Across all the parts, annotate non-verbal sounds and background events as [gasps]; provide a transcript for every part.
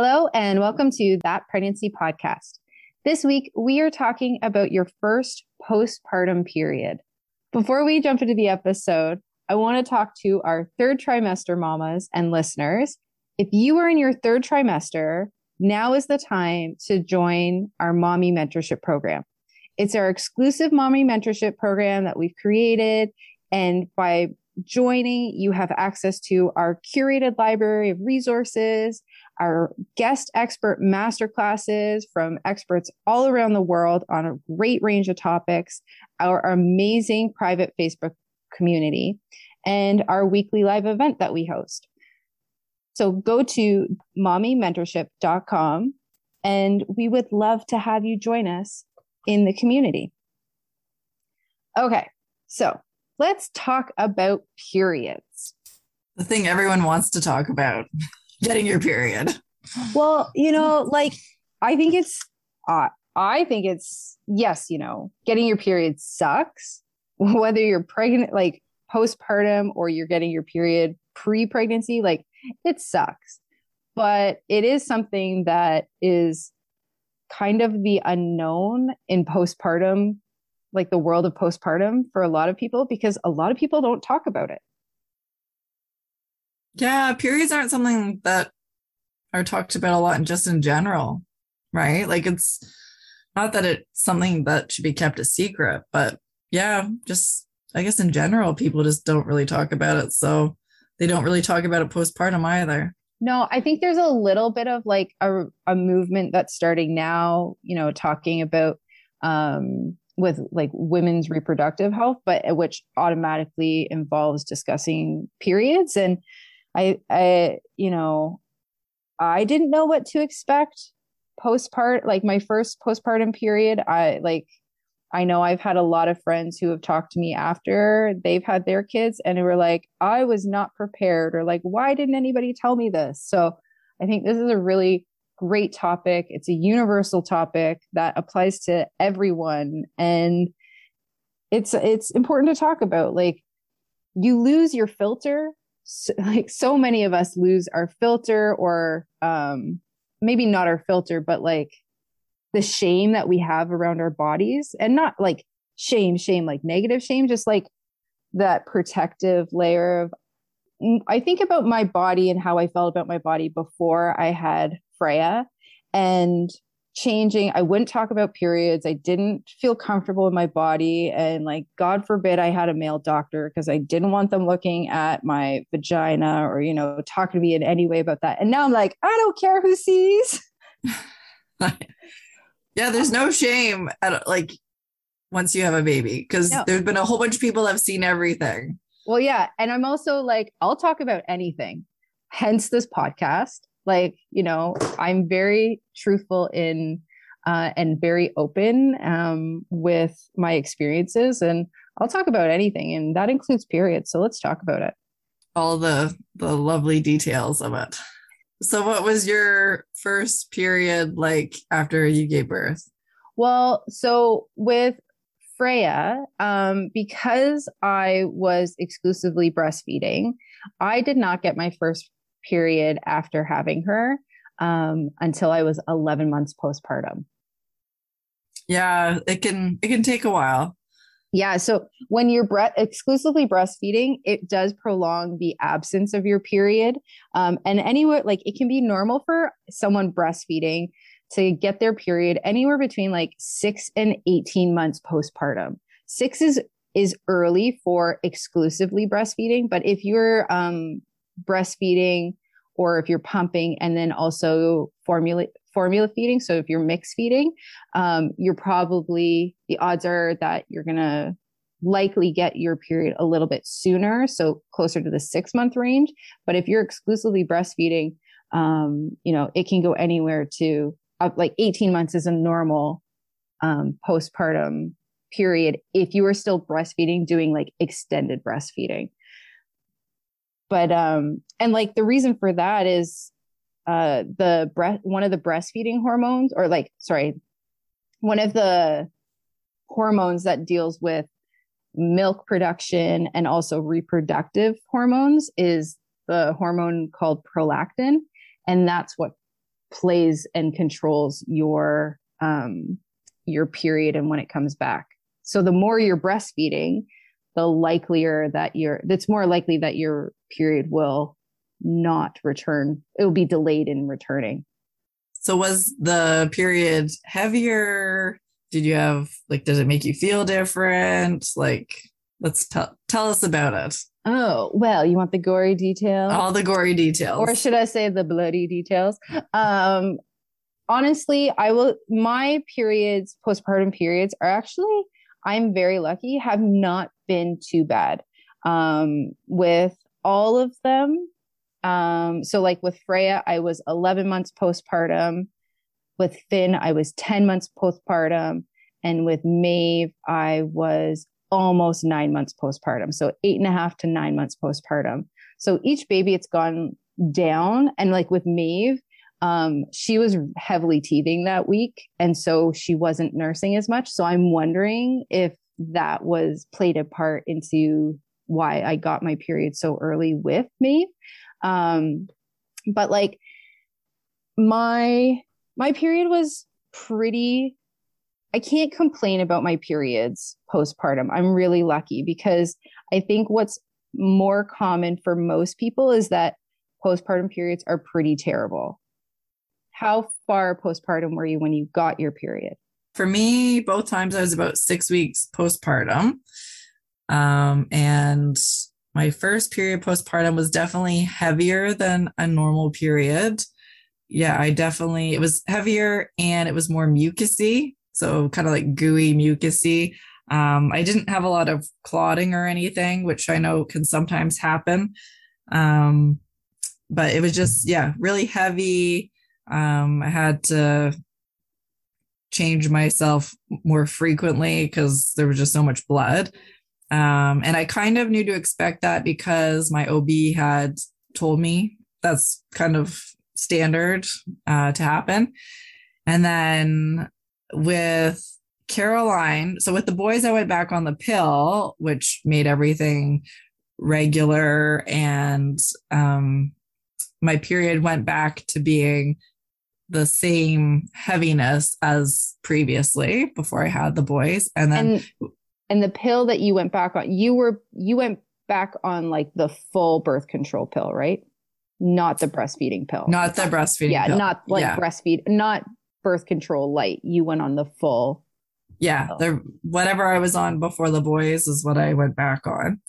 Hello, and welcome to That Pregnancy Podcast. This week, we are talking about your first postpartum period. Before we jump into the episode, I want to talk to our third trimester mamas and listeners. If you are in your third trimester, now is the time to join our mommy mentorship program. It's our exclusive mommy mentorship program that we've created. And by joining, you have access to our curated library of resources, our guest expert masterclasses from experts all around the world on a great range of topics, our amazing private Facebook community, and our weekly live event that we host. So go to mommymentorship.com and we would love to have you join us in the community. Okay, so let's talk about periods. The thing everyone wants to talk about [laughs] getting your period. Well, you know, like I think it's uh, I think it's yes, you know, getting your period sucks [laughs] whether you're pregnant like postpartum or you're getting your period pre-pregnancy, like it sucks. But it is something that is kind of the unknown in postpartum, like the world of postpartum for a lot of people because a lot of people don't talk about it. Yeah, periods aren't something that are talked about a lot and just in general, right? Like it's not that it's something that should be kept a secret, but yeah, just I guess in general, people just don't really talk about it. So they don't really talk about it postpartum either. No, I think there's a little bit of like a, a movement that's starting now, you know, talking about um, with like women's reproductive health, but which automatically involves discussing periods. And I, I, you know, I didn't know what to expect postpart like my first postpartum period. I like I know I've had a lot of friends who have talked to me after they've had their kids and were like, I was not prepared, or like, why didn't anybody tell me this? So I think this is a really great topic. It's a universal topic that applies to everyone. And it's it's important to talk about. Like you lose your filter like so many of us lose our filter or um maybe not our filter but like the shame that we have around our bodies and not like shame shame like negative shame just like that protective layer of mm, I think about my body and how I felt about my body before I had Freya. And changing. I wouldn't talk about periods. I didn't feel comfortable in my body. And like, God forbid I had a male doctor because I didn't want them looking at my vagina or, you know, talking to me in any way about that. And now I'm like, I don't care who sees. [laughs] yeah, there's no shame at like once you have a baby because no. there's been a whole bunch of people that have seen everything. Well, yeah. And I'm also like, I'll talk about anything, hence this podcast like you know i'm very truthful in uh, and very open um, with my experiences and i'll talk about anything and that includes periods so let's talk about it. All the the lovely details of it. So what was your first period like after you gave birth? Well so with freya um, because i was exclusively breastfeeding i did not get my first period after having her um, until I was 11 months postpartum. Yeah, it can it can take a while. Yeah. So when you're bre- exclusively breastfeeding, it does prolong the absence of your period. Um, and anywhere, like it can be normal for someone breastfeeding to get their period anywhere between like six and 18 months postpartum. Six is is early for exclusively breastfeeding, but if you're um, breastfeeding or if you're pumping and then also formula formula feeding, so if you're mix feeding, um, you're probably the odds are that you're gonna likely get your period a little bit sooner, so closer to the six month range. But if you're exclusively breastfeeding, um, you know, it can go anywhere to uh, like 18 months is a normal um, postpartum period if you are still breastfeeding, doing like extended breastfeeding. But um, and like the reason for that is uh the breast one of the breastfeeding hormones, or like sorry, one of the hormones that deals with milk production and also reproductive hormones is the hormone called prolactin. And that's what plays and controls your um your period and when it comes back. So the more you're breastfeeding, the likelier that you're, it's more likely that your period will not return. It will be delayed in returning. So was the period heavier? Did you have like does it make you feel different? Like let's tell tell us about it. Oh, well, you want the gory details? All the gory details. Or should I say the bloody details? Um honestly, I will my periods, postpartum periods are actually I'm very lucky, have not been too bad um, with all of them. Um, so, like with Freya, I was 11 months postpartum. With Finn, I was 10 months postpartum. And with Maeve, I was almost nine months postpartum. So, eight and a half to nine months postpartum. So, each baby, it's gone down. And like with Maeve, um, she was heavily teething that week. And so she wasn't nursing as much. So I'm wondering if that was played a part into why I got my period so early with me. Um, but like my, my period was pretty, I can't complain about my periods postpartum. I'm really lucky because I think what's more common for most people is that postpartum periods are pretty terrible how far postpartum were you when you got your period? For me, both times I was about six weeks postpartum. Um, and my first period postpartum was definitely heavier than a normal period. Yeah, I definitely, it was heavier and it was more mucusy. So kind of like gooey, mucousy. Um, I didn't have a lot of clotting or anything, which I know can sometimes happen. Um, but it was just, yeah, really heavy um, I had to change myself more frequently because there was just so much blood. Um, and I kind of knew to expect that because my OB had told me that's kind of standard uh, to happen. And then with Caroline, so with the boys, I went back on the pill, which made everything regular. And um, my period went back to being the same heaviness as previously before I had the boys. And then and, and the pill that you went back on, you were you went back on like the full birth control pill, right? Not the breastfeeding pill. Not the breastfeeding yeah, pill. not like yeah. breastfeed, not birth control light. You went on the full. Yeah, the whatever I was on before the boys is what I went back on.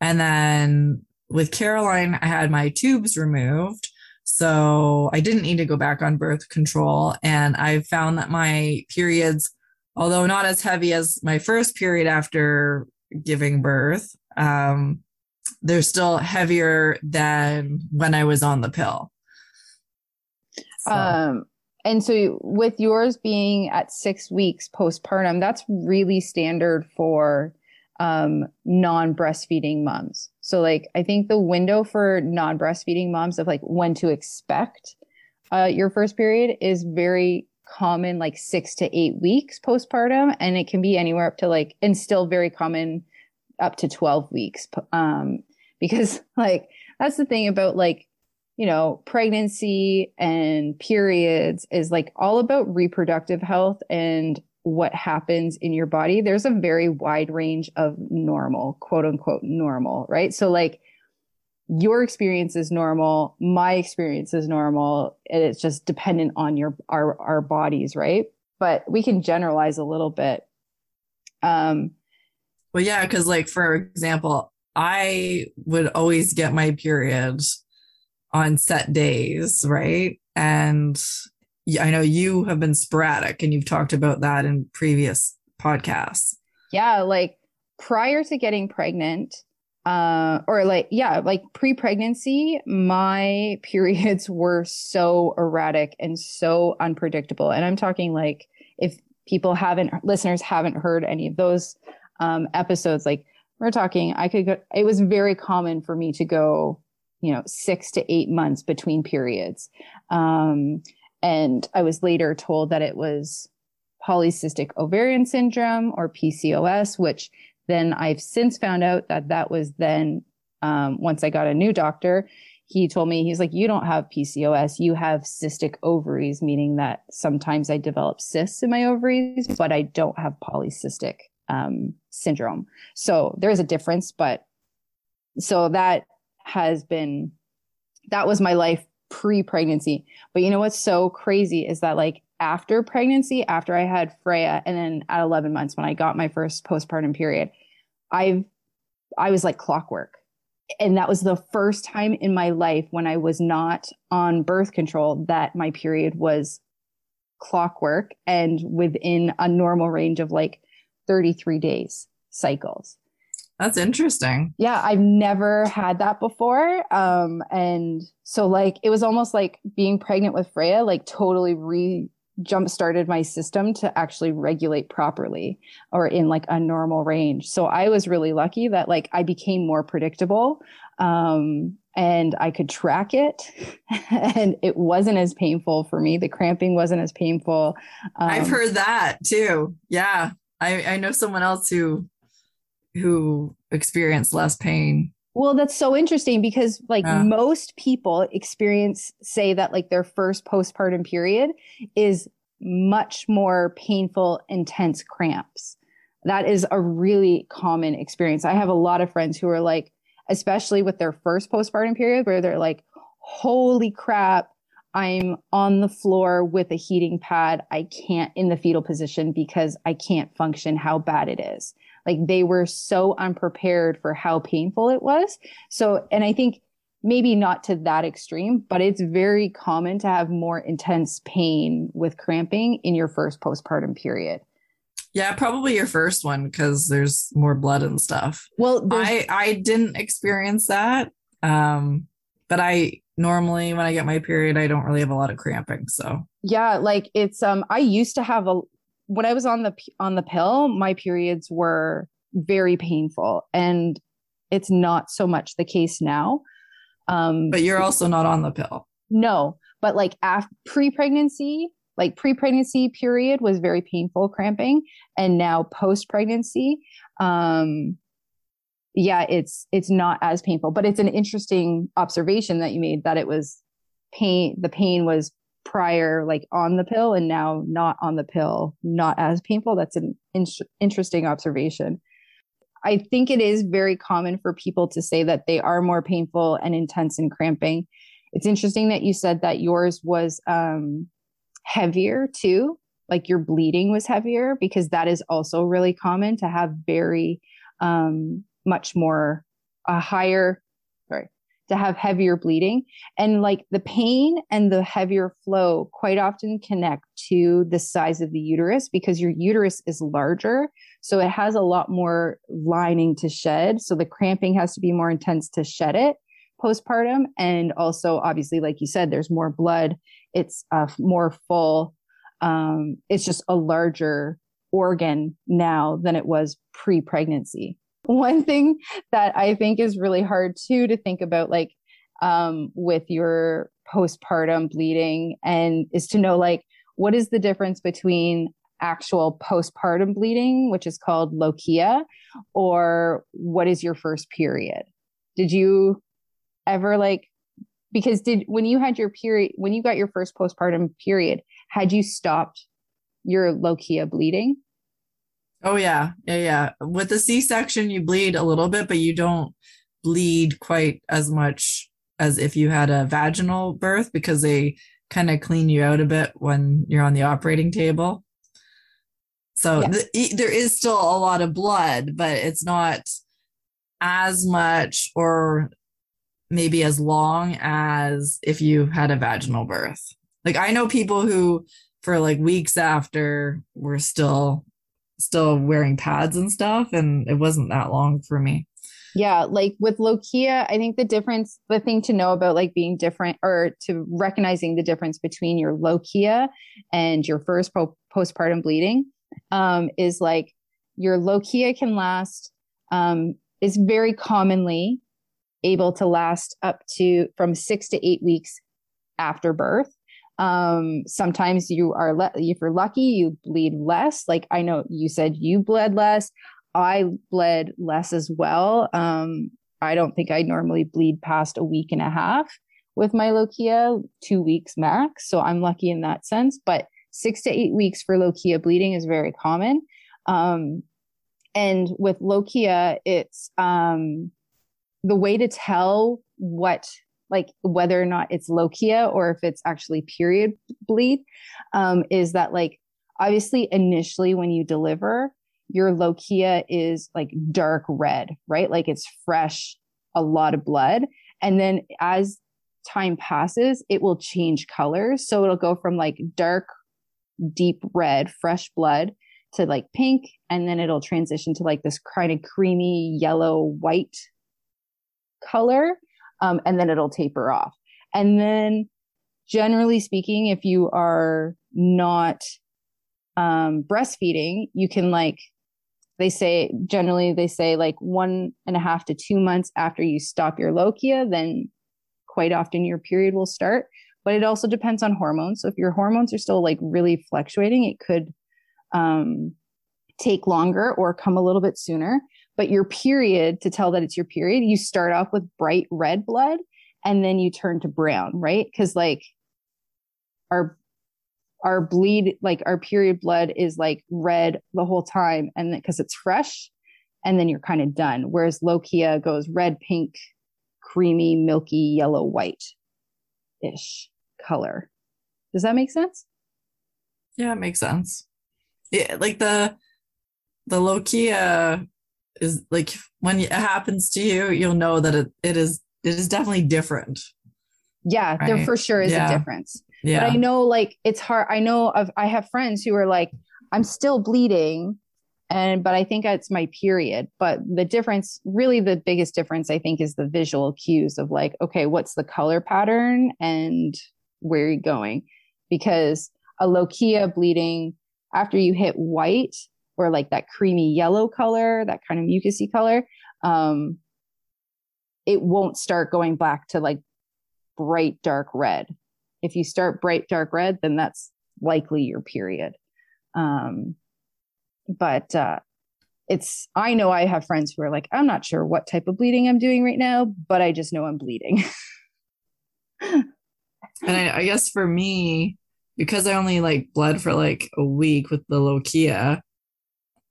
And then with Caroline, I had my tubes removed so I didn't need to go back on birth control. And I found that my periods, although not as heavy as my first period after giving birth, um, they're still heavier than when I was on the pill. So. Um, and so with yours being at six weeks postpartum, that's really standard for um, non breastfeeding moms. So, like, I think the window for non breastfeeding moms of like when to expect uh, your first period is very common, like six to eight weeks postpartum. And it can be anywhere up to like, and still very common up to 12 weeks. Um, [laughs] because, like, that's the thing about like, you know, pregnancy and periods is like all about reproductive health and what happens in your body, there's a very wide range of normal, quote unquote, normal, right? So, like, your experience is normal, my experience is normal, and it's just dependent on your our our bodies, right? But we can generalize a little bit. Um, well, yeah, because like for example, I would always get my period on set days, right? And I know you have been sporadic and you've talked about that in previous podcasts. Yeah, like prior to getting pregnant, uh, or like, yeah, like pre pregnancy, my [laughs] periods were so erratic and so unpredictable. And I'm talking like if people haven't, listeners haven't heard any of those um, episodes, like we're talking, I could go, it was very common for me to go, you know, six to eight months between periods. Um, and I was later told that it was polycystic ovarian syndrome or PCOS, which then I've since found out that that was then, um, once I got a new doctor, he told me, he's like, you don't have PCOS, you have cystic ovaries, meaning that sometimes I develop cysts in my ovaries, but I don't have polycystic um, syndrome. So there's a difference, but so that has been, that was my life pre pregnancy. But you know what's so crazy is that like after pregnancy, after I had Freya, and then at 11 months when I got my first postpartum period, I've I was like clockwork. And that was the first time in my life when I was not on birth control that my period was clockwork and within a normal range of like 33 days cycles. That's interesting. Yeah, I've never had that before. Um, and so like it was almost like being pregnant with Freya, like totally re jump started my system to actually regulate properly or in like a normal range. So I was really lucky that like I became more predictable. Um, and I could track it [laughs] and it wasn't as painful for me. The cramping wasn't as painful. Um, I've heard that too. Yeah. I, I know someone else who who experience less pain. Well, that's so interesting because like yeah. most people experience say that like their first postpartum period is much more painful, intense cramps. That is a really common experience. I have a lot of friends who are like, especially with their first postpartum period, where they're like, holy crap, I'm on the floor with a heating pad. I can't in the fetal position because I can't function how bad it is. Like they were so unprepared for how painful it was. So, and I think maybe not to that extreme, but it's very common to have more intense pain with cramping in your first postpartum period. Yeah, probably your first one because there's more blood and stuff. Well, I I didn't experience that. Um, but I normally when I get my period, I don't really have a lot of cramping. So yeah, like it's um I used to have a when I was on the on the pill, my periods were very painful, and it's not so much the case now. Um, but you're also not on the pill. No, but like after pre-pregnancy, like pre-pregnancy period was very painful cramping, and now post-pregnancy, um, yeah, it's it's not as painful. But it's an interesting observation that you made that it was pain. The pain was prior like on the pill and now not on the pill not as painful. That's an in- interesting observation. I think it is very common for people to say that they are more painful and intense and cramping. It's interesting that you said that yours was um, heavier too like your bleeding was heavier because that is also really common to have very um, much more a higher to have heavier bleeding. And like the pain and the heavier flow quite often connect to the size of the uterus because your uterus is larger. So it has a lot more lining to shed. So the cramping has to be more intense to shed it postpartum. And also, obviously, like you said, there's more blood, it's uh, more full. Um, it's just a larger organ now than it was pre pregnancy. One thing that I think is really hard too to think about, like um, with your postpartum bleeding, and is to know like what is the difference between actual postpartum bleeding, which is called lochia, or what is your first period? Did you ever like because did when you had your period when you got your first postpartum period had you stopped your lochia bleeding? Oh yeah, yeah, yeah. With the C-section, you bleed a little bit, but you don't bleed quite as much as if you had a vaginal birth because they kind of clean you out a bit when you're on the operating table. So yes. the, there is still a lot of blood, but it's not as much or maybe as long as if you had a vaginal birth. Like I know people who for like weeks after were still still wearing pads and stuff and it wasn't that long for me. Yeah, like with lochia, I think the difference, the thing to know about like being different or to recognizing the difference between your lochia and your first po- postpartum bleeding um, is like your lochia can last, um, is very commonly able to last up to from six to eight weeks after birth. Um, sometimes you are, le- if you're lucky, you bleed less. Like I know you said you bled less. I bled less as well. Um, I don't think I normally bleed past a week and a half with my lochia, two weeks max. So I'm lucky in that sense. But six to eight weeks for lochia bleeding is very common. Um, and with lochia, it's um, the way to tell what, like whether or not it's lochia or if it's actually period bleed, um, is that like obviously initially when you deliver, your lochia is like dark red, right? Like it's fresh, a lot of blood. And then as time passes, it will change colors. So it'll go from like dark, deep red, fresh blood to like pink. And then it'll transition to like this kind of creamy yellow white color. Um, and then it'll taper off. And then generally speaking, if you are not um, breastfeeding, you can like they say generally they say like one and a half to two months after you stop your lochia then quite often your period will start. But it also depends on hormones. So if your hormones are still like really fluctuating it could um, take longer or come a little bit sooner but your period to tell that it's your period you start off with bright red blood and then you turn to brown right? Because like our our bleed like our period blood is like red the whole time and because it's fresh and then you're kind of done whereas lochia goes red pink creamy milky yellow white ish color. Does that make sense? Yeah it makes sense. Yeah like the the lochia is like when it happens to you you'll know that it, it is it is definitely different yeah right? there for sure is yeah. a difference yeah. But I know like it's hard. I know of I have friends who are like, I'm still bleeding and but I think it's my period. But the difference, really the biggest difference I think is the visual cues of like, okay, what's the color pattern and where are you going? Because a lochia bleeding after you hit white or like that creamy yellow color, that kind of mucusy color, um, it won't start going back to like bright dark red if you start bright dark red, then that's likely your period. Um, but uh, it's, I know I have friends who are like, I'm not sure what type of bleeding I'm doing right now, but I just know I'm bleeding. [laughs] and I, I guess for me, because I only like bled for like a week with the lochia,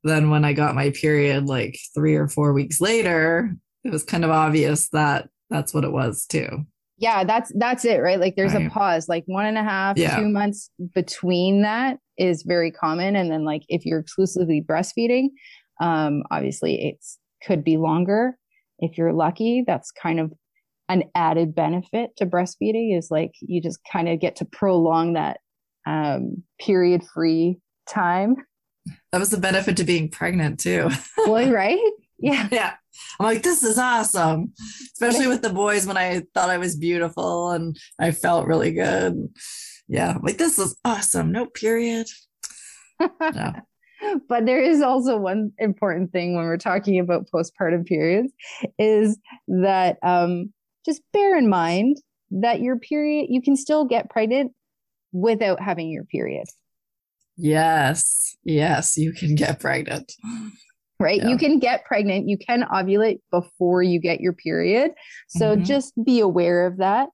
then when I got my period like three or four weeks later, it was kind of obvious that that's what it was too. Yeah that's that's it right? Like there's right. a pause like one and a half yeah. two months between that is very common. And then like if you're exclusively breastfeeding um obviously it's could be longer. If you're lucky that's kind of an added benefit to breastfeeding is like you just kind of get to prolong that um period free time that was the benefit to being pregnant too well [laughs] right yeah yeah I'm like, this is awesome. Especially with the boys when I thought I was beautiful and I felt really good. Yeah, I'm like, this is awesome. No period. [laughs] No. but there is also one important thing when we're talking about postpartum periods is that um, just bear in mind that your period, you can still get pregnant without having your period. Yes. Yes, you can get pregnant [gasps] right? Yeah. You can get pregnant, you can ovulate before you get your period. So mm-hmm. just be aware of that.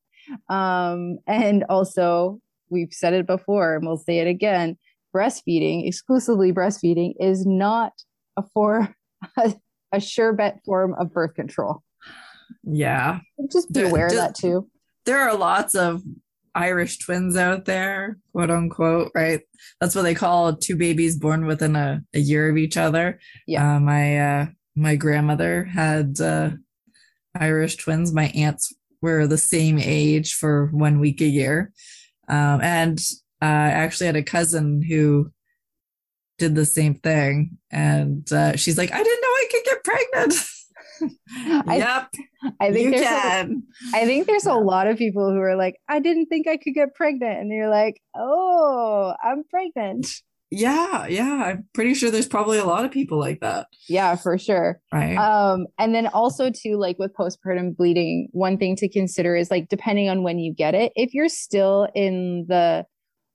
Um, and also, we've said it before and we'll say it again breastfeeding, exclusively breastfeeding, is not a for a, [laughs] a sure bet form of birth control. Yeah. Just be There- aware of that too. There are lots of Irish twins out there, quote unquote, right? That's what they call two babies born within a, a year of each other. Yeah. Uh, my uh, my grandmother had uh, Irish twins. My aunts were the same age for one week a year. Um, and uh, I actually had a cousin who did the same thing. And uh, she's like, I didn't know I could get pregnant. [laughs] [laughs] I- yep, I think you there's a, can. I think there's a lot of people who are like, I didn't think I could get pregnant, and you're like, oh, I'm pregnant. Yeah, yeah. I'm pretty sure there's probably a lot of people like that, Yeah, for sure. right? Um, and then also too, like with postpartum bleeding, one thing to consider is like depending on when you get it, if you're still in the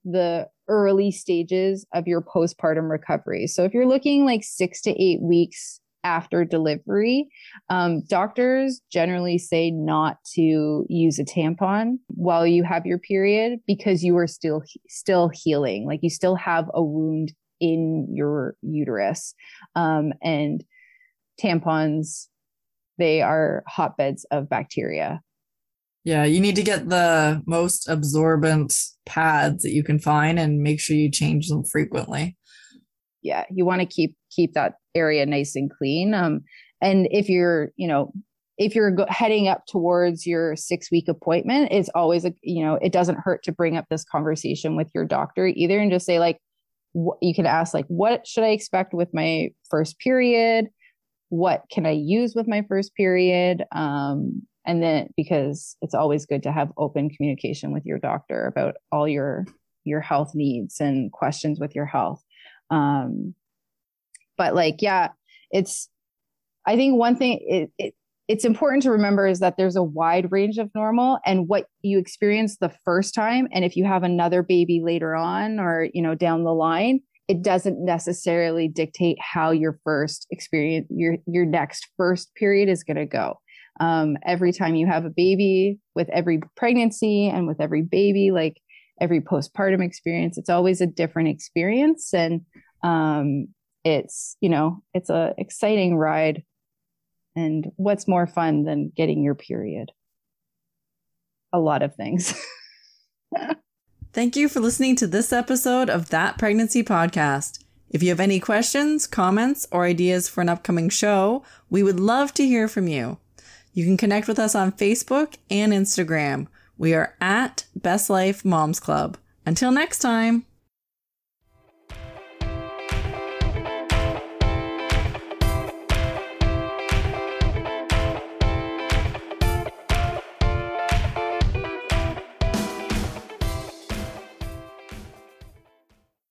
the early stages of your postpartum recovery. So if you're looking like six to eight weeks after delivery, um, doctors generally say not to use a tampon while you have your period because you are still still healing, like you still have a wound in your uterus, um, and tampons they are hotbeds of bacteria. Yeah, you need to get the most absorbent pads that you can find and make sure you change them frequently. yeah you want to keep keep that area nice and clean. Um and if you're you know if you're heading up towards your six week appointment it's always a you know it doesn't hurt to bring up this conversation with your doctor either and just say like wh- you can ask like what should i expect with my first period? What can i use with my first period? Um and then because it's always good to have open communication with your doctor about all your your health needs and questions with your health. Um but like yeah it's i think one thing it, it it's important to remember is that there's a wide range of normal and what you experience the first time and if you have another baby later on or you know down the line it doesn't necessarily dictate how your first experience your your next first period is going to go. Um, every time you have a baby with every pregnancy and with every baby like every postpartum experience it's always a different experience. And um, it's you know it's a exciting ride and what's more fun than getting your period a lot of things [laughs] Thank you for listening to this episode of That Pregnancy Podcast. If you have any questions, comments, or ideas for an upcoming show, we would love to hear from you. You can connect with us on Facebook and Instagram. We are at Best Life Moms Club. Until next time.